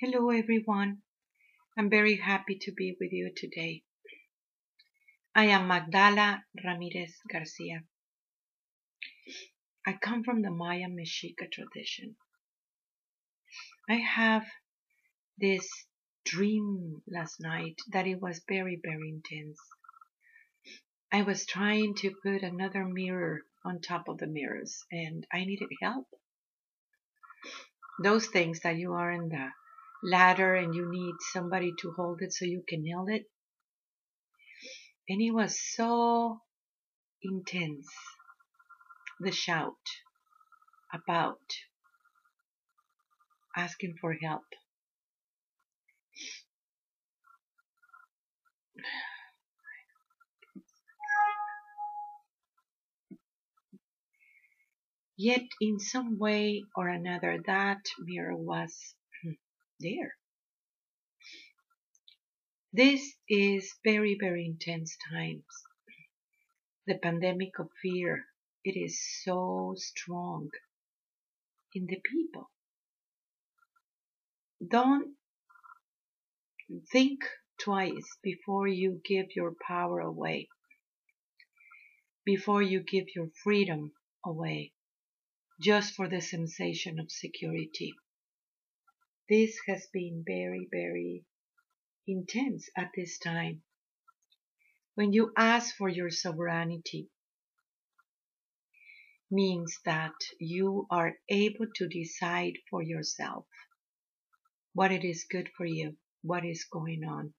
Hello, everyone. I'm very happy to be with you today. I am Magdala Ramirez Garcia. I come from the Maya Mexica tradition. I have this dream last night that it was very, very intense. I was trying to put another mirror on top of the mirrors and I needed help. Those things that you are in the ladder and you need somebody to hold it so you can hold it. And it was so intense, the shout about asking for help. Yet, in some way or another, that mirror was there. This is very, very intense times. The pandemic of fear, it is so strong in the people. Don't think twice before you give your power away, before you give your freedom away, just for the sensation of security. This has been very, very intense at this time. When you ask for your sovereignty, means that you are able to decide for yourself what it is good for you, what is going on.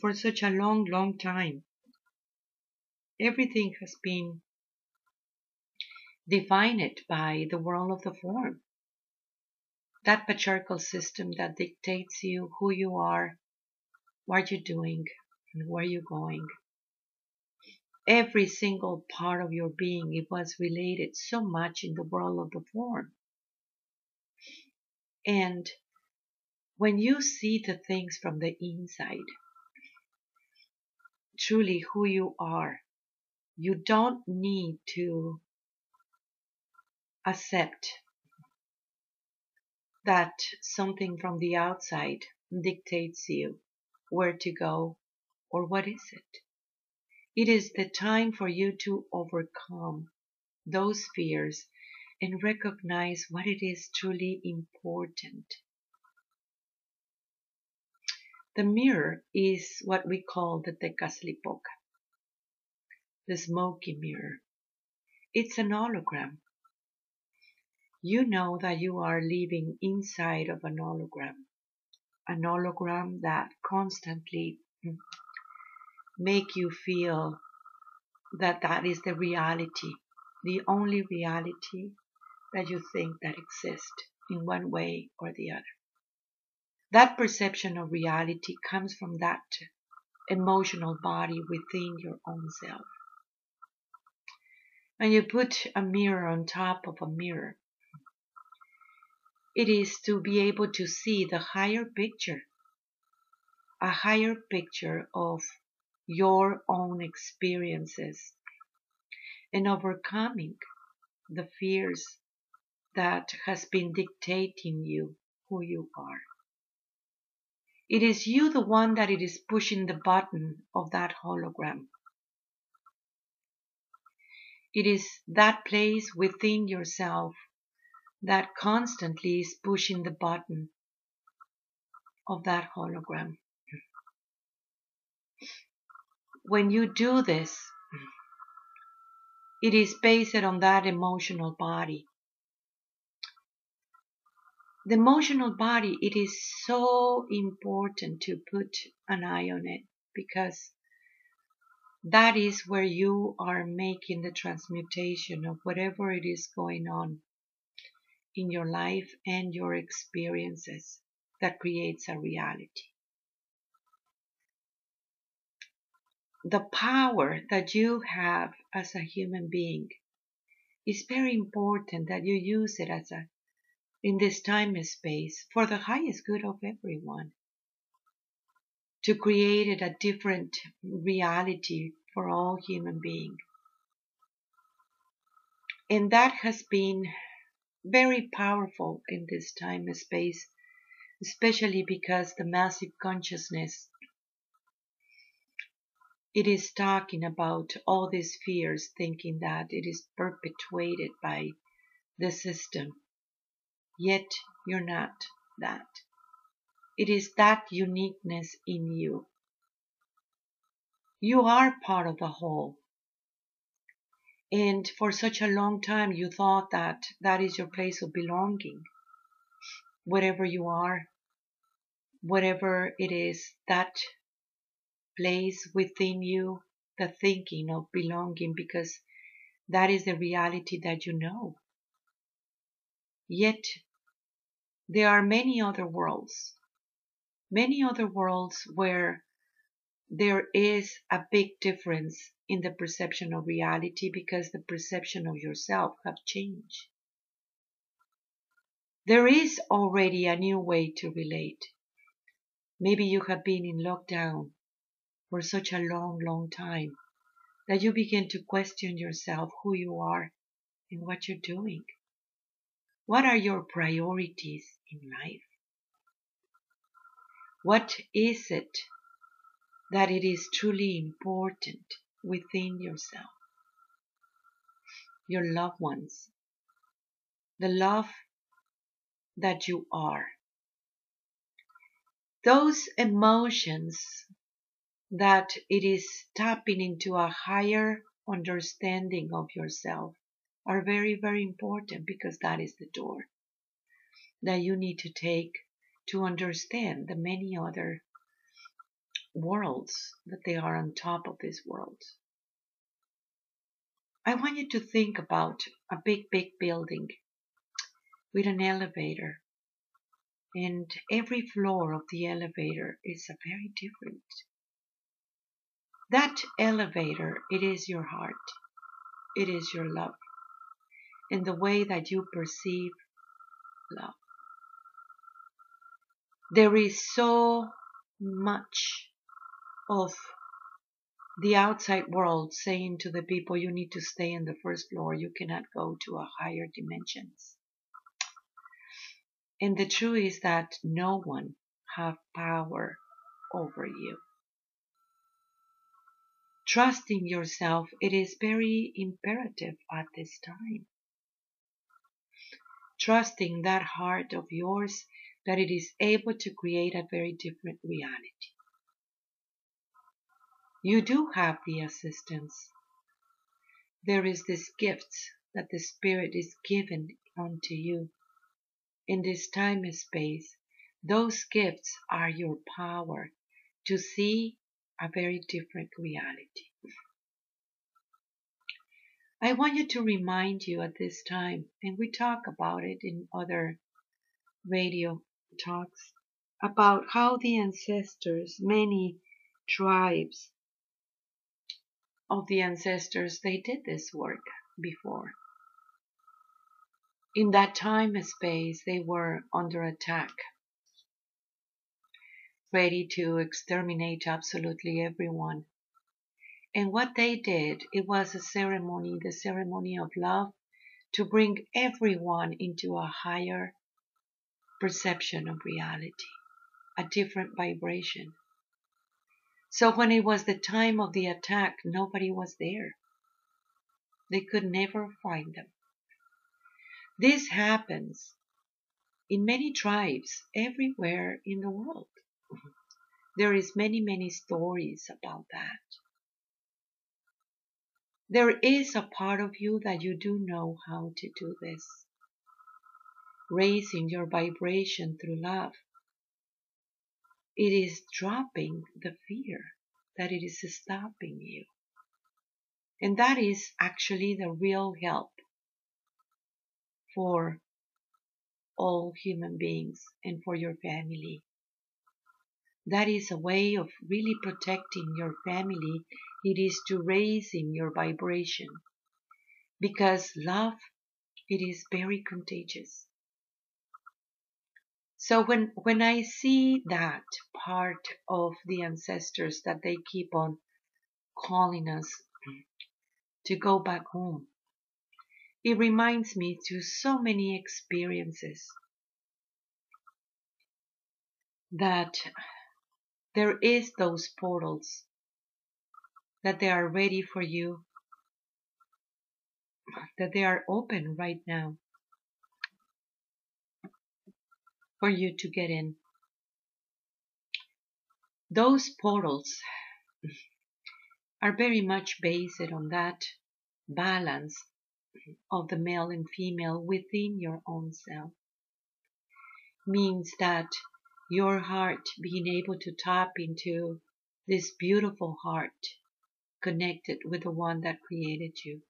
For such a long, long time, everything has been defined by the world of the form that patriarchal system that dictates you who you are, what you're doing, and where you're going. Every single part of your being, it was related so much in the world of the form. And when you see the things from the inside, truly who you are, you don't need to accept that something from the outside dictates you where to go or what is it. It is the time for you to overcome those fears and recognize what it is truly important. The mirror is what we call the Tezcatlipoca, the smoky mirror. It's an hologram you know that you are living inside of an hologram, an hologram that constantly mm, make you feel that that is the reality, the only reality that you think that exists in one way or the other. That perception of reality comes from that emotional body within your own self. And you put a mirror on top of a mirror it is to be able to see the higher picture, a higher picture of your own experiences and overcoming the fears that has been dictating you who you are. It is you the one that it is pushing the button of that hologram. It is that place within yourself that constantly is pushing the button of that hologram. When you do this, it is based on that emotional body. The emotional body, it is so important to put an eye on it because that is where you are making the transmutation of whatever it is going on in your life and your experiences that creates a reality. The power that you have as a human being is very important that you use it as a in this time and space for the highest good of everyone to create a different reality for all human beings and that has been very powerful in this time and space, especially because the massive consciousness it is talking about all these fears, thinking that it is perpetuated by the system. Yet you're not that. It is that uniqueness in you. You are part of the whole. And for such a long time, you thought that that is your place of belonging. Whatever you are, whatever it is, that place within you the thinking of belonging because that is the reality that you know. Yet, there are many other worlds, many other worlds where there is a big difference in the perception of reality because the perception of yourself have changed. There is already a new way to relate. Maybe you have been in lockdown for such a long, long time that you begin to question yourself who you are and what you're doing. What are your priorities in life? What is it that it is truly important within yourself? Your loved ones, the love that you are. Those emotions that it is tapping into a higher understanding of yourself are very, very important because that is the door that you need to take to understand the many other worlds that they are on top of this world. I want you to think about a big, big building with an elevator. And every floor of the elevator is a very different that elevator, it is your heart. It is your love. In the way that you perceive love. There is so much of the outside world saying to the people you need to stay in the first floor you cannot go to a higher dimensions and the truth is that no one have power over you trusting yourself, it is very imperative at this time. Trusting that heart of yours that it is able to create a very different reality. You do have the assistance. There is this gift that the Spirit is given unto you. In this time and space, those gifts are your power to see a very different reality. I want you to remind you at this time, and we talk about it in other radio talks, about how the ancestors, many tribes of the ancestors, they did this work before. In that time and space, they were under attack ready to exterminate absolutely everyone. And what they did, it was a ceremony, the ceremony of love, to bring everyone into a higher perception of reality, a different vibration. So when it was the time of the attack, nobody was there. They could never find them. This happens in many tribes everywhere in the world. There is many, many stories about that. There is a part of you that you do know how to do this. Raising your vibration through love. It is dropping the fear that it is stopping you. And that is actually the real help for all human beings and for your family. That is a way of really protecting your family. It is to raising your vibration. Because love, it is very contagious. So when, when I see that part of the ancestors that they keep on calling us to go back home, it reminds me to so many experiences that there is those portals that they are ready for you that they are open right now for you to get in those portals are very much based on that balance of the male and female within your own self means that your heart being able to tap into this beautiful heart connected with the one that created you.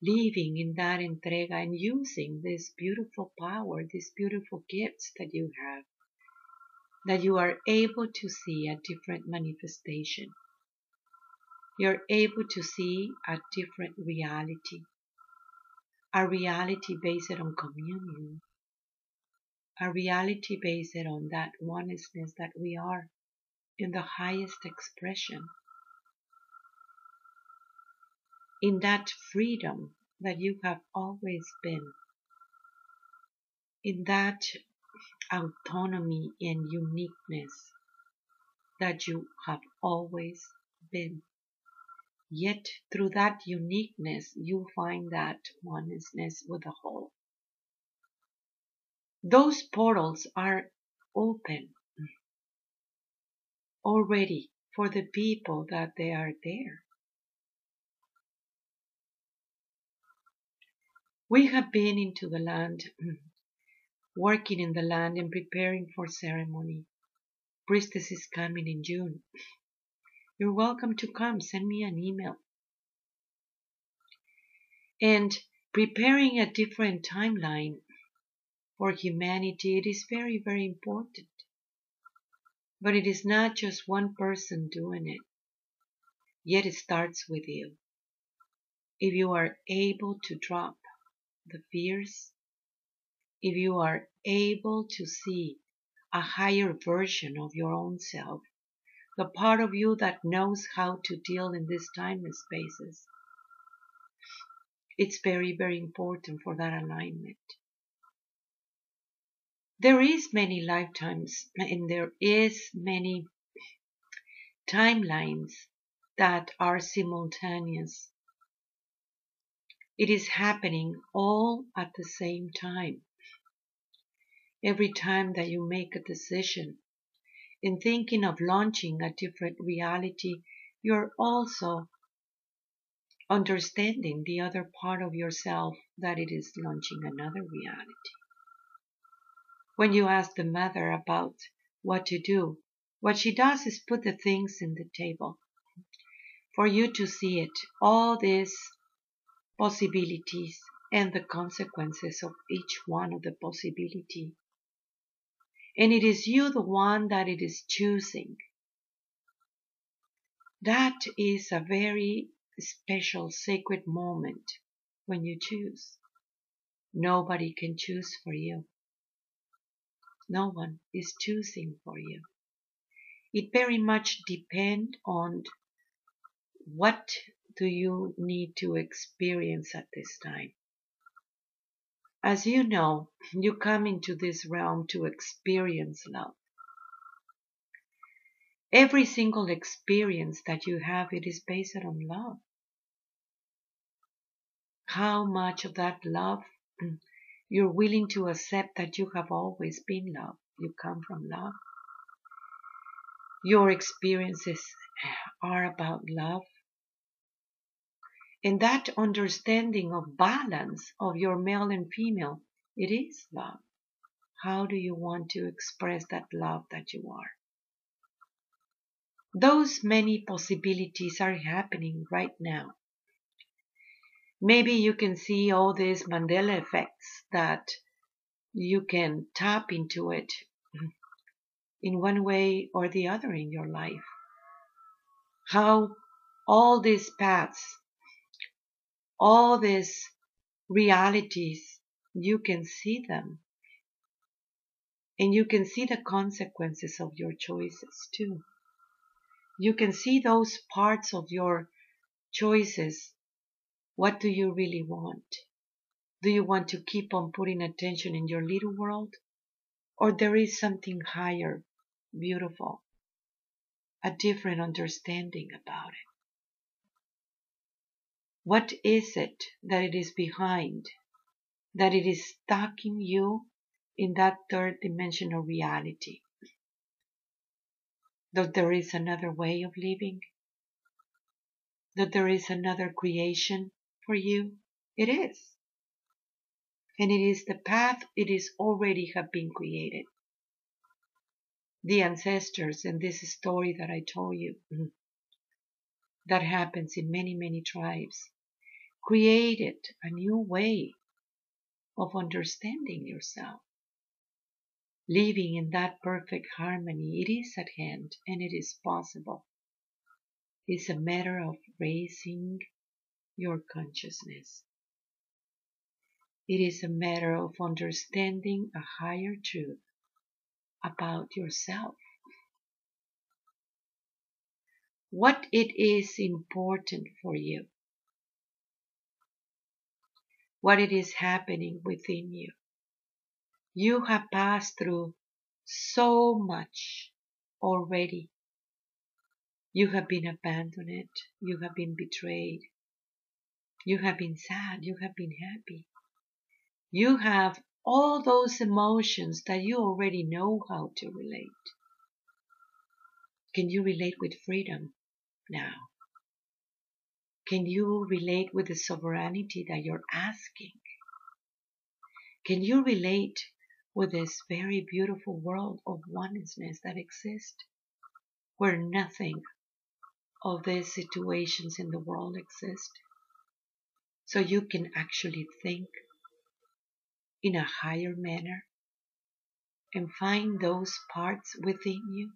Living in that entrega and using this beautiful power, these beautiful gifts that you have, that you are able to see a different manifestation. You're able to see a different reality, a reality based on communion, a reality based on that oneness that we are in the highest expression, in that freedom that you have always been, in that autonomy and uniqueness that you have always been. Yet through that uniqueness, you find that oneness with the whole. Those portals are open already for the people that they are there. We have been into the land, working in the land and preparing for ceremony. Priestess is coming in June. You're welcome to come. Send me an email. And preparing a different timeline for humanity, it is very, very important. But it is not just one person doing it. Yet it starts with you. If you are able to drop the fears, if you are able to see a higher version of your own self, the part of you that knows how to deal in these timeless spaces, it's very, very important for that alignment. There is many lifetimes and there is many timelines that are simultaneous. It is happening all at the same time. Every time that you make a decision in thinking of launching a different reality, you're also understanding the other part of yourself that it is launching another reality. When you ask the mother about what to do, what she does is put the things in the table for you to see it, all these possibilities and the consequences of each one of the possibility. And it is you the one that it is choosing. That is a very special sacred moment when you choose. Nobody can choose for you. No one is choosing for you. It very much depends on what do you need to experience at this time. As you know, you come into this realm to experience love. Every single experience that you have, it is based on love. How much of that love mm, you're willing to accept that you have always been love. You come from love. Your experiences are about love. And that understanding of balance of your male and female, it is love. How do you want to express that love that you are? Those many possibilities are happening right now. Maybe you can see all these Mandela effects that you can tap into it in one way or the other in your life. How all these paths, all these realities, you can see them. And you can see the consequences of your choices too. You can see those parts of your choices what do you really want? Do you want to keep on putting attention in your little world? Or there is something higher, beautiful, a different understanding about it? What is it that it is behind, that it is stocking you in that third dimensional reality? That there is another way of living? That there is another creation for you? It is. And it is the path it is already have been created. The ancestors and this story that I told you mm-hmm, that happens in many, many tribes created a new way of understanding yourself. Living in that perfect harmony, it is at hand and it is possible. It's a matter of raising your consciousness. It is a matter of understanding a higher truth about yourself. What it is important for you. What it is happening within you. You have passed through so much already. You have been abandoned. You have been betrayed. You have been sad. You have been happy. You have all those emotions that you already know how to relate. Can you relate with freedom now? Can you relate with the sovereignty that you're asking? Can you relate with this very beautiful world of oneness that exists, where nothing of these situations in the world exist? So you can actually think in a higher manner and find those parts within you?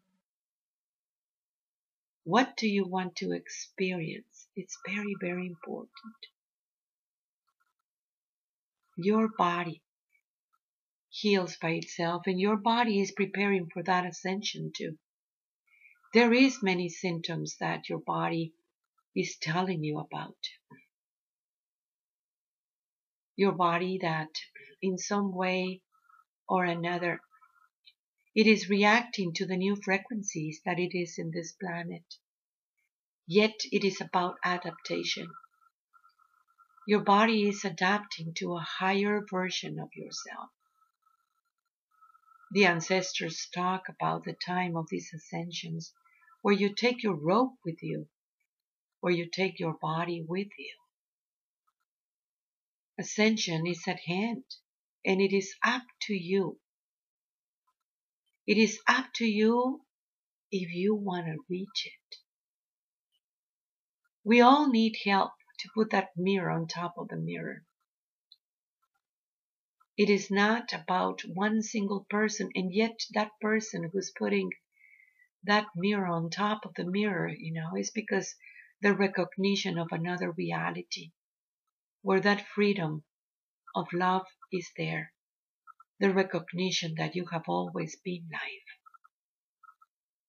What do you want to experience? It's very, very important. Your body heals by itself and your body is preparing for that ascension too. There is many symptoms that your body is telling you about. Your body that in some way or another. It is reacting to the new frequencies that it is in this planet. Yet it is about adaptation. Your body is adapting to a higher version of yourself. The ancestors talk about the time of these ascensions where you take your rope with you, where you take your body with you. Ascension is at hand and it is up to you. It is up to you if you want to reach it. We all need help to put that mirror on top of the mirror. It is not about one single person, and yet that person who's putting that mirror on top of the mirror, you know, is because the recognition of another reality where that freedom of love is there. The recognition that you have always been life.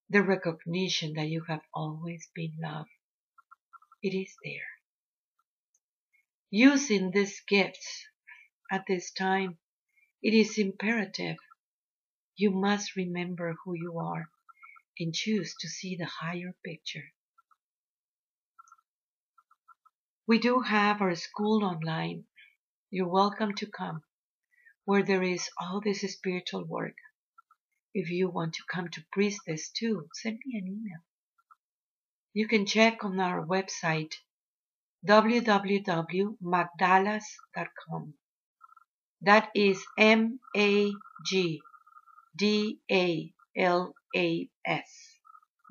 The recognition that you have always been love. It is there. Using these gifts at this time, it is imperative you must remember who you are and choose to see the higher picture. We do have our school online. You're welcome to come where there is all this spiritual work. If you want to come to Priestess too, send me an email. You can check on our website www.magdalas.com. That is M A G D A L A S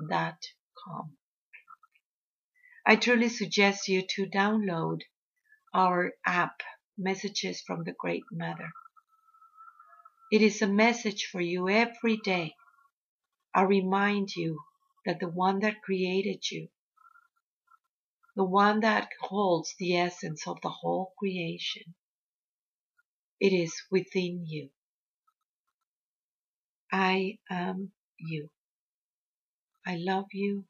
dot com. I truly suggest you to download our app, Messages from the Great Mother. It is a message for you every day. I remind you that the one that created you, the one that holds the essence of the whole creation, it is within you. I am you. I love you.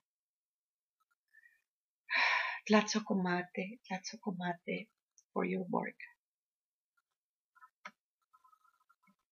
Tlatzocomate, Tlatzocomate for your work.